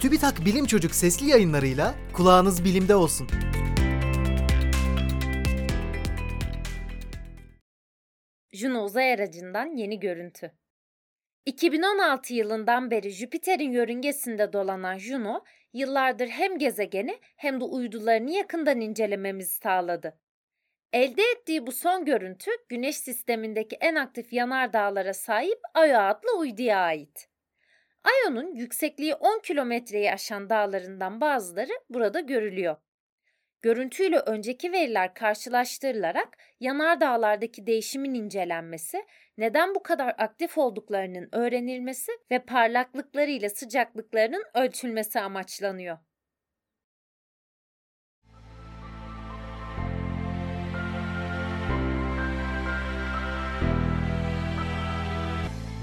TÜBİTAK Bilim Çocuk sesli yayınlarıyla kulağınız bilimde olsun. Juno uzay aracından yeni görüntü. 2016 yılından beri Jüpiter'in yörüngesinde dolanan Juno, yıllardır hem gezegeni hem de uydularını yakından incelememizi sağladı. Elde ettiği bu son görüntü, Güneş sistemindeki en aktif yanardağlara sahip Io adlı uyduya ait. Io'nun yüksekliği 10 kilometreyi aşan dağlarından bazıları burada görülüyor. Görüntüyle önceki veriler karşılaştırılarak yanardağlardaki değişimin incelenmesi, neden bu kadar aktif olduklarının öğrenilmesi ve parlaklıkları ile sıcaklıklarının ölçülmesi amaçlanıyor.